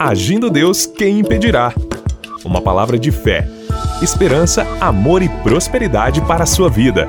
Agindo Deus, quem impedirá? Uma palavra de fé, esperança, amor e prosperidade para a sua vida.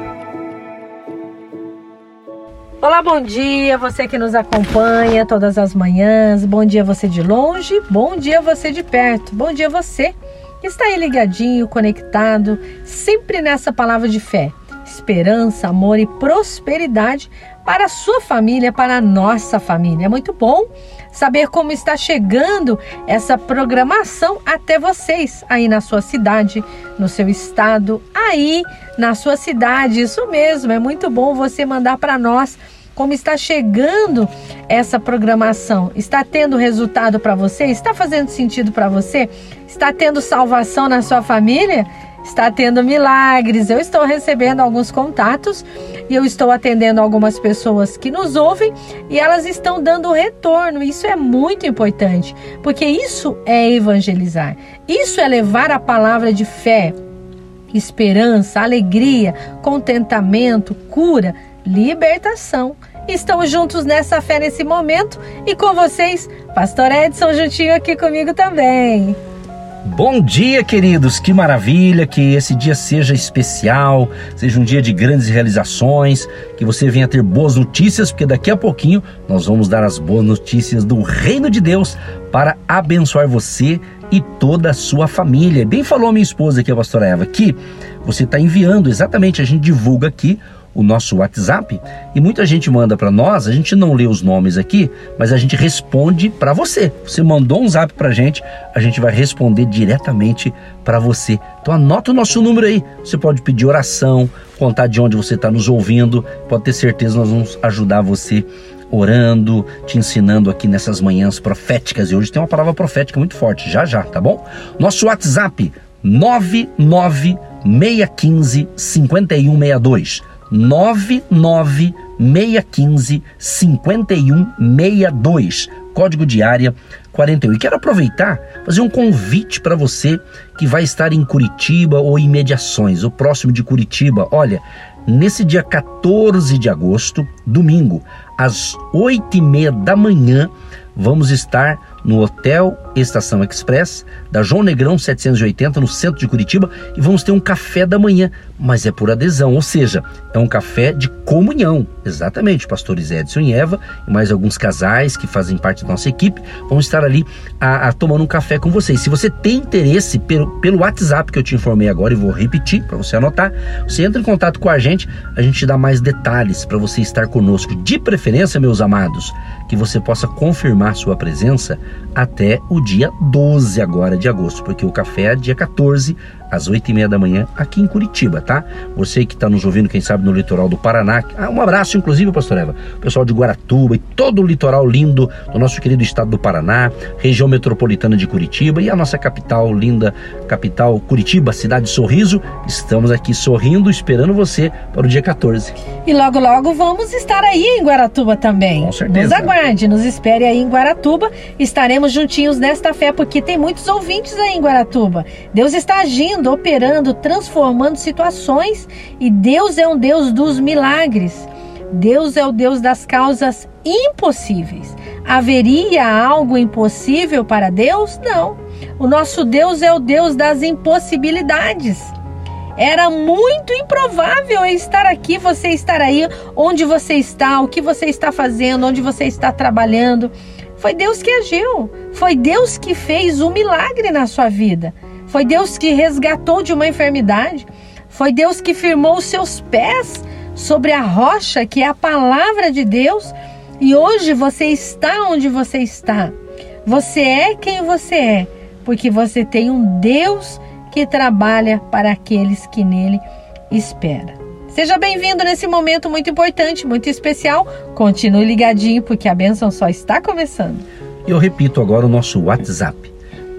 Olá, bom dia, você que nos acompanha todas as manhãs. Bom dia você de longe, bom dia você de perto. Bom dia você que está aí ligadinho, conectado, sempre nessa palavra de fé, esperança, amor e prosperidade para a sua família, para a nossa família. É muito bom saber como está chegando essa programação até vocês aí na sua cidade, no seu estado, aí na sua cidade. Isso mesmo, é muito bom você mandar para nós como está chegando essa programação. Está tendo resultado para você? Está fazendo sentido para você? Está tendo salvação na sua família? Está tendo milagres. Eu estou recebendo alguns contatos e eu estou atendendo algumas pessoas que nos ouvem e elas estão dando retorno. Isso é muito importante, porque isso é evangelizar. Isso é levar a palavra de fé, esperança, alegria, contentamento, cura, libertação. Estamos juntos nessa fé nesse momento e com vocês, Pastor Edson juntinho aqui comigo também. Bom dia, queridos! Que maravilha que esse dia seja especial, seja um dia de grandes realizações, que você venha ter boas notícias, porque daqui a pouquinho nós vamos dar as boas notícias do Reino de Deus para abençoar você e toda a sua família. Bem falou a minha esposa aqui, a pastora Eva, que você está enviando exatamente, a gente divulga aqui o nosso WhatsApp e muita gente manda para nós, a gente não lê os nomes aqui, mas a gente responde para você. Você mandou um zap para a gente, a gente vai responder diretamente para você. Então anota o nosso número aí. Você pode pedir oração, contar de onde você está nos ouvindo, pode ter certeza nós vamos ajudar você orando, te ensinando aqui nessas manhãs proféticas. E hoje tem uma palavra profética muito forte, já já, tá bom? Nosso WhatsApp 99615 5162. 99615 5162, código de área 41. E quero aproveitar fazer um convite para você que vai estar em Curitiba ou em mediações, o próximo de Curitiba. Olha, nesse dia 14 de agosto, domingo, às 8 e meia da manhã, vamos estar no Hotel Estação Express, da João Negrão 780, no centro de Curitiba, e vamos ter um café da manhã, mas é por adesão, ou seja, é um café de comunhão. Exatamente, pastores Edson e Eva, e mais alguns casais que fazem parte da nossa equipe, vão estar ali a, a tomando um café com vocês. Se você tem interesse pelo, pelo WhatsApp que eu te informei agora, e vou repetir para você anotar, você entra em contato com a gente, a gente dá mais detalhes para você estar conosco. De preferência, meus amados, que você possa confirmar sua presença até o dia 12 agora de agosto, porque o café é dia 14 às 8 e meia da manhã aqui em Curitiba, tá? Você que está nos ouvindo, quem sabe, no litoral do Paraná. Ah, um abraço, inclusive, pastor Eva, o pessoal de Guaratuba e todo o litoral lindo do nosso querido estado do Paraná, região metropolitana de Curitiba e a nossa capital linda, capital Curitiba, cidade de Sorriso. Estamos aqui sorrindo, esperando você para o dia 14. E logo, logo vamos estar aí em Guaratuba também. Com certeza. Nos aguarde, nos espere aí em Guaratuba. Estaremos juntinhos nesta fé, porque tem muitos ouvintes aí em Guaratuba. Deus está agindo operando, transformando situações e Deus é um Deus dos milagres. Deus é o Deus das causas impossíveis. Haveria algo impossível para Deus? Não. O nosso Deus é o Deus das impossibilidades. Era muito improvável estar aqui, você estar aí, onde você está, o que você está fazendo, onde você está trabalhando. Foi Deus que agiu. Foi Deus que fez um milagre na sua vida. Foi Deus que resgatou de uma enfermidade. Foi Deus que firmou os seus pés sobre a rocha, que é a palavra de Deus. E hoje você está onde você está. Você é quem você é, porque você tem um Deus que trabalha para aqueles que nele esperam. Seja bem-vindo nesse momento muito importante, muito especial. Continue ligadinho, porque a bênção só está começando. Eu repito agora o nosso WhatsApp: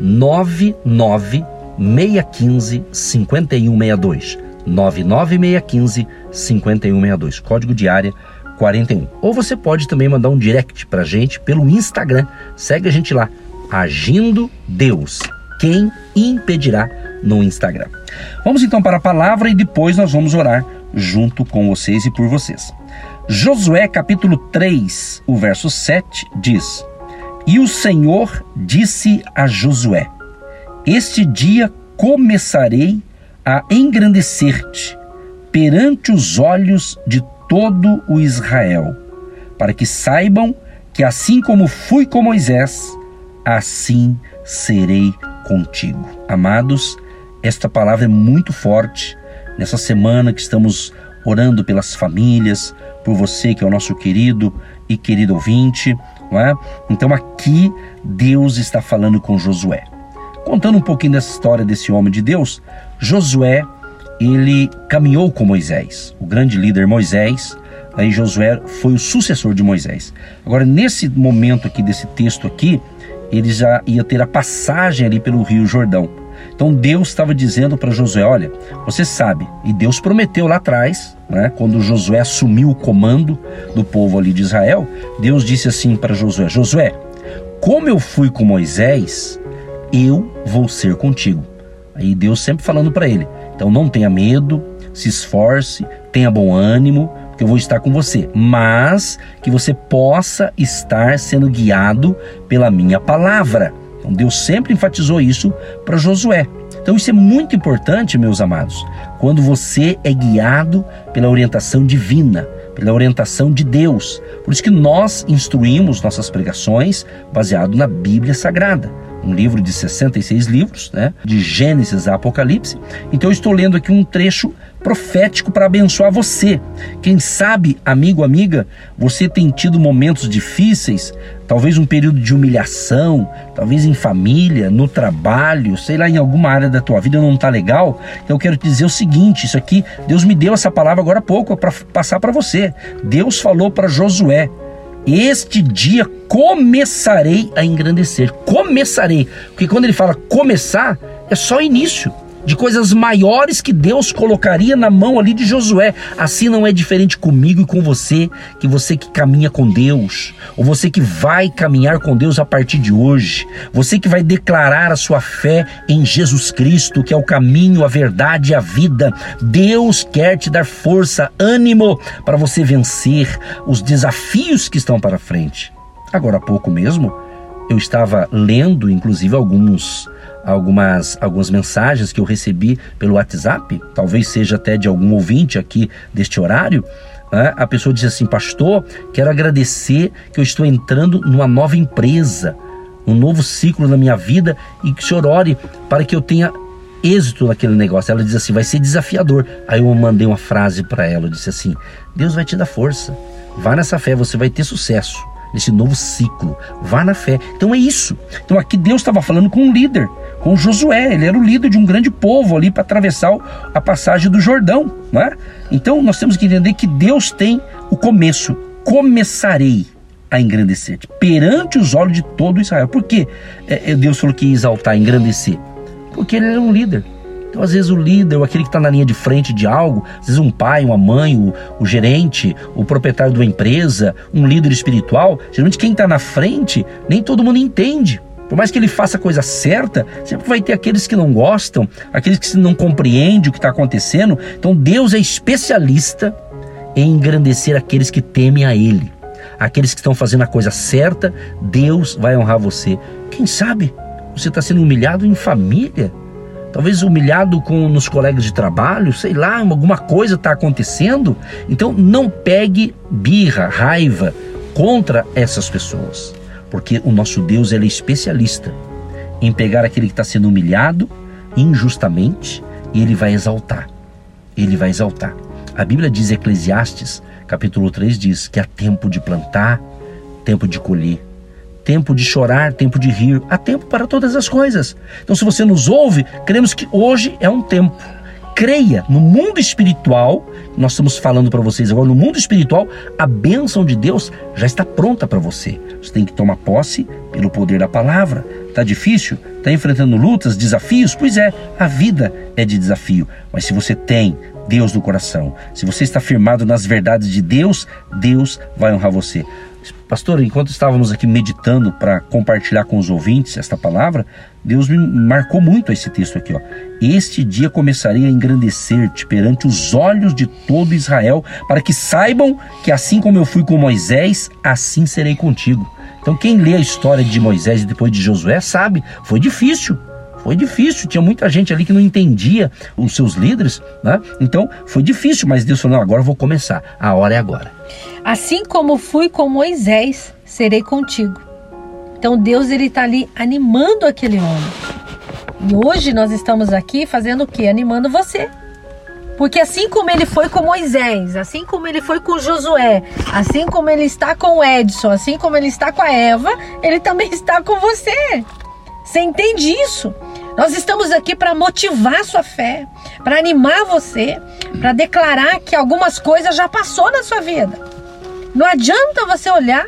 99 615 5162. 99615 5162. Código de área 41. Ou você pode também mandar um direct pra gente pelo Instagram. Segue a gente lá, Agindo Deus. Quem impedirá no Instagram? Vamos então para a palavra e depois nós vamos orar junto com vocês e por vocês. Josué capítulo 3, o verso 7 diz: E o Senhor disse a Josué: Este dia começarei a engrandecer-te perante os olhos de todo o Israel, para que saibam que assim como fui com Moisés, assim serei contigo. Amados, esta palavra é muito forte nessa semana que estamos orando pelas famílias, por você que é o nosso querido e querido ouvinte. Não é? Então aqui Deus está falando com Josué. Contando um pouquinho dessa história desse homem de Deus, Josué, ele caminhou com Moisés, o grande líder Moisés, aí Josué foi o sucessor de Moisés. Agora, nesse momento aqui, desse texto aqui, ele já ia ter a passagem ali pelo rio Jordão. Então Deus estava dizendo para Josué: Olha, você sabe, e Deus prometeu lá atrás, né, quando Josué assumiu o comando do povo ali de Israel, Deus disse assim para Josué: Josué, como eu fui com Moisés, eu vou ser contigo. Aí Deus sempre falando para ele: Então não tenha medo, se esforce, tenha bom ânimo, que eu vou estar com você, mas que você possa estar sendo guiado pela minha palavra. Então Deus sempre enfatizou isso para Josué. Então isso é muito importante, meus amados, quando você é guiado pela orientação divina, pela orientação de Deus. Por isso que nós instruímos nossas pregações baseado na Bíblia Sagrada um livro de 66 livros, né, de Gênesis a Apocalipse. Então eu estou lendo aqui um trecho profético para abençoar você. Quem sabe, amigo, amiga, você tem tido momentos difíceis, talvez um período de humilhação, talvez em família, no trabalho, sei lá, em alguma área da tua vida não está legal. Então eu quero te dizer o seguinte, isso aqui, Deus me deu essa palavra agora há pouco para passar para você. Deus falou para Josué: este dia começarei a engrandecer. Começarei. Porque quando ele fala começar, é só início de coisas maiores que Deus colocaria na mão ali de Josué. Assim não é diferente comigo e com você, que você que caminha com Deus, ou você que vai caminhar com Deus a partir de hoje, você que vai declarar a sua fé em Jesus Cristo, que é o caminho, a verdade e a vida. Deus quer te dar força, ânimo para você vencer os desafios que estão para frente. Agora há pouco mesmo, eu estava lendo, inclusive, alguns algumas, algumas mensagens que eu recebi pelo WhatsApp, talvez seja até de algum ouvinte aqui deste horário. Né? A pessoa diz assim: Pastor, quero agradecer que eu estou entrando numa nova empresa, um novo ciclo na minha vida e que o senhor ore para que eu tenha êxito naquele negócio. Ela diz assim: vai ser desafiador. Aí eu mandei uma frase para ela: eu disse assim, Deus vai te dar força, vá nessa fé, você vai ter sucesso nesse novo ciclo. Vá na fé. Então é isso. Então aqui Deus estava falando com um líder com Josué. Ele era o líder de um grande povo ali para atravessar a passagem do Jordão. Né? Então nós temos que entender que Deus tem o começo. Começarei a engrandecer-te perante os olhos de todo Israel. Por que é, é, Deus falou que ia exaltar, engrandecer? Porque ele era um líder. Então, às vezes, o líder, ou aquele que está na linha de frente de algo, às vezes, um pai, uma mãe, o, o gerente, o proprietário de uma empresa, um líder espiritual, geralmente quem está na frente, nem todo mundo entende. Por mais que ele faça a coisa certa, sempre vai ter aqueles que não gostam, aqueles que não compreendem o que está acontecendo. Então Deus é especialista em engrandecer aqueles que temem a Ele. Aqueles que estão fazendo a coisa certa, Deus vai honrar você. Quem sabe você está sendo humilhado em família? Talvez humilhado com nos colegas de trabalho, sei lá, alguma coisa está acontecendo. Então não pegue birra, raiva contra essas pessoas porque o nosso Deus ele é especialista em pegar aquele que está sendo humilhado injustamente e ele vai exaltar. Ele vai exaltar. A Bíblia diz, Eclesiastes, capítulo 3, diz que há tempo de plantar, tempo de colher, tempo de chorar, tempo de rir, há tempo para todas as coisas. Então, se você nos ouve, queremos que hoje é um tempo creia no mundo espiritual, nós estamos falando para vocês agora, no mundo espiritual, a bênção de Deus já está pronta para você. Você tem que tomar posse pelo poder da palavra. Tá difícil? Tá enfrentando lutas, desafios? Pois é, a vida é de desafio. Mas se você tem Deus no coração, se você está firmado nas verdades de Deus, Deus vai honrar você. Pastor, enquanto estávamos aqui meditando para compartilhar com os ouvintes esta palavra, Deus me marcou muito esse texto aqui. Ó. Este dia começarei a engrandecer-te perante os olhos de todo Israel, para que saibam que assim como eu fui com Moisés, assim serei contigo. Então quem lê a história de Moisés e depois de Josué sabe, foi difícil. Foi difícil, tinha muita gente ali que não entendia os seus líderes, né? Então foi difícil, mas Deus falou: agora eu vou começar, a hora é agora. Assim como fui com Moisés, serei contigo. Então Deus ele está ali animando aquele homem. E hoje nós estamos aqui fazendo o que? Animando você. Porque assim como ele foi com Moisés, assim como ele foi com Josué, assim como ele está com Edson, assim como ele está com a Eva, ele também está com você. Você entende isso? Nós estamos aqui para motivar sua fé, para animar você, para declarar que algumas coisas já passou na sua vida. Não adianta você olhar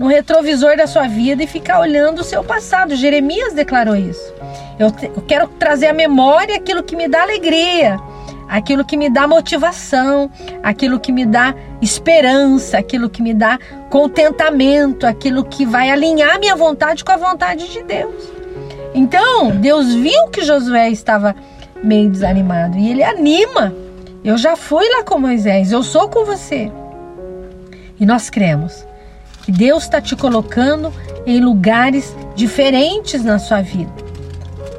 no retrovisor da sua vida e ficar olhando o seu passado. Jeremias declarou isso. Eu, te, eu quero trazer à memória aquilo que me dá alegria, aquilo que me dá motivação, aquilo que me dá esperança, aquilo que me dá contentamento, aquilo que vai alinhar minha vontade com a vontade de Deus. Então, Deus viu que Josué estava meio desanimado e ele anima. Eu já fui lá com Moisés, eu sou com você. E nós cremos que Deus está te colocando em lugares diferentes na sua vida.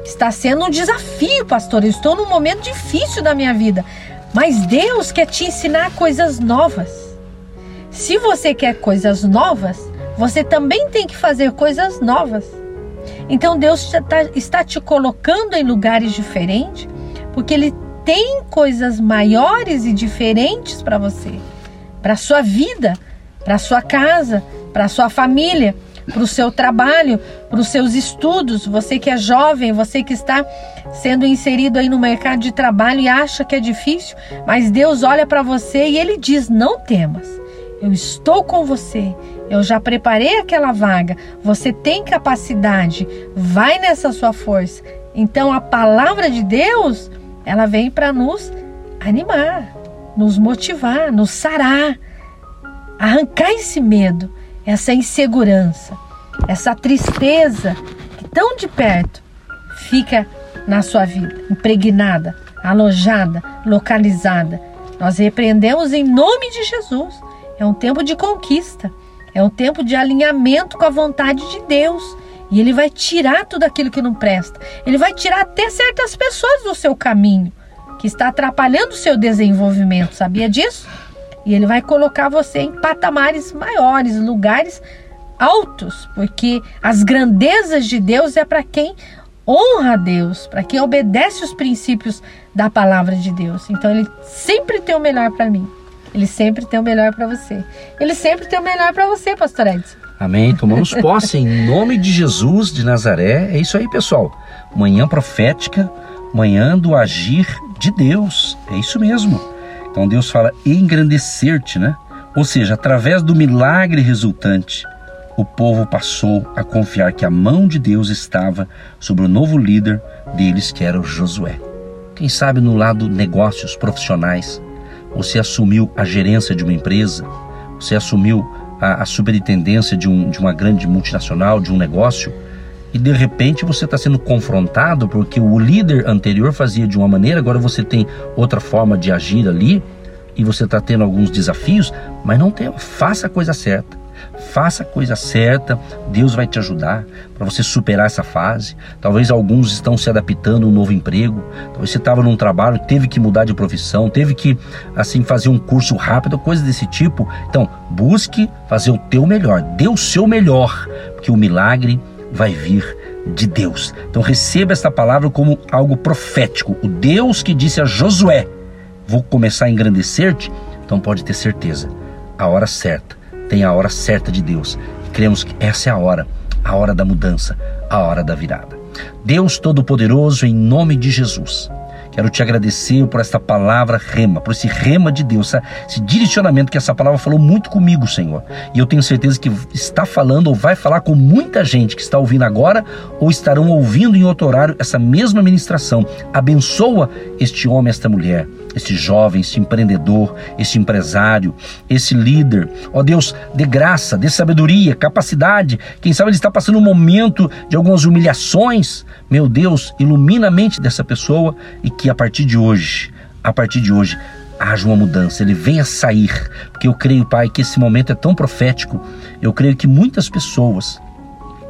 Está sendo um desafio, pastor. Eu estou num momento difícil da minha vida, mas Deus quer te ensinar coisas novas. Se você quer coisas novas, você também tem que fazer coisas novas. Então Deus tá, está te colocando em lugares diferentes, porque Ele tem coisas maiores e diferentes para você, para sua vida, para sua casa, para sua família, para o seu trabalho, para os seus estudos. Você que é jovem, você que está sendo inserido aí no mercado de trabalho e acha que é difícil, mas Deus olha para você e Ele diz: não temas. Eu estou com você. Eu já preparei aquela vaga. Você tem capacidade. Vai nessa sua força. Então a palavra de Deus, ela vem para nos animar, nos motivar, nos sarar, arrancar esse medo, essa insegurança, essa tristeza que tão de perto fica na sua vida, impregnada, alojada, localizada. Nós repreendemos em nome de Jesus é um tempo de conquista. É um tempo de alinhamento com a vontade de Deus. E Ele vai tirar tudo aquilo que não presta. Ele vai tirar até certas pessoas do seu caminho, que está atrapalhando o seu desenvolvimento. Sabia disso? E Ele vai colocar você em patamares maiores, lugares altos, porque as grandezas de Deus é para quem honra a Deus, para quem obedece os princípios da palavra de Deus. Então Ele sempre tem o melhor para mim. Ele sempre tem o melhor para você. Ele sempre tem o melhor para você, pastor Edson. Amém. Tomamos posse em nome de Jesus de Nazaré. É isso aí, pessoal. Manhã profética, manhã do agir de Deus. É isso mesmo. Então Deus fala engrandecer-te, né? Ou seja, através do milagre resultante, o povo passou a confiar que a mão de Deus estava sobre o novo líder deles, que era o Josué. Quem sabe no lado negócios profissionais, você assumiu a gerência de uma empresa, você assumiu a, a superintendência de, um, de uma grande multinacional, de um negócio, e de repente você está sendo confrontado porque o líder anterior fazia de uma maneira, agora você tem outra forma de agir ali, e você está tendo alguns desafios, mas não tem, faça a coisa certa. Faça a coisa certa, Deus vai te ajudar para você superar essa fase. Talvez alguns estão se adaptando a um novo emprego. Talvez você estava num trabalho, teve que mudar de profissão, teve que assim fazer um curso rápido, coisa desse tipo. Então, busque fazer o teu melhor, dê o seu melhor, porque o milagre vai vir de Deus. Então receba esta palavra como algo profético. O Deus que disse a Josué: "Vou começar a engrandecer-te", então pode ter certeza, a hora certa tem a hora certa de Deus. E cremos que essa é a hora, a hora da mudança, a hora da virada. Deus Todo-Poderoso, em nome de Jesus. Quero te agradecer por esta palavra rema, por esse rema de Deus, esse direcionamento que essa palavra falou muito comigo, Senhor. E eu tenho certeza que está falando ou vai falar com muita gente que está ouvindo agora ou estarão ouvindo em outro horário essa mesma ministração. Abençoa este homem, esta mulher esse jovem, esse empreendedor, esse empresário, esse líder. Ó oh Deus, dê graça, dê sabedoria, capacidade. Quem sabe ele está passando um momento de algumas humilhações. Meu Deus, ilumina a mente dessa pessoa e que a partir de hoje, a partir de hoje, haja uma mudança, ele venha sair, porque eu creio, Pai, que esse momento é tão profético. Eu creio que muitas pessoas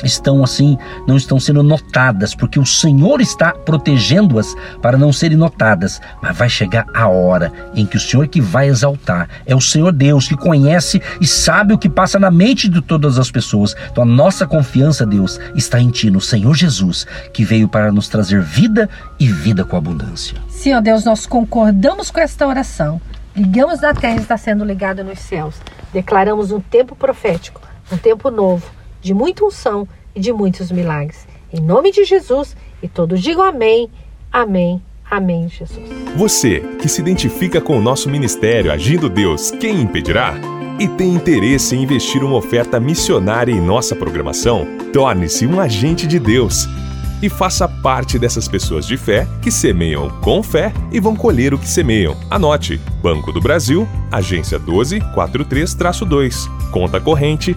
estão assim, não estão sendo notadas, porque o Senhor está protegendo-as para não serem notadas. Mas vai chegar a hora em que o Senhor que vai exaltar é o Senhor Deus que conhece e sabe o que passa na mente de todas as pessoas. Então a nossa confiança, Deus, está em Ti, no Senhor Jesus, que veio para nos trazer vida e vida com abundância. Ó Deus, nós concordamos com esta oração. Ligamos na terra está sendo ligado nos céus. Declaramos um tempo profético, um tempo novo de muita unção e de muitos milagres. Em nome de Jesus, e todos digam amém, amém, amém, Jesus. Você que se identifica com o nosso ministério Agindo Deus, quem impedirá? E tem interesse em investir uma oferta missionária em nossa programação? Torne-se um agente de Deus e faça parte dessas pessoas de fé que semeiam com fé e vão colher o que semeiam. Anote: Banco do Brasil, agência 1243-2, conta corrente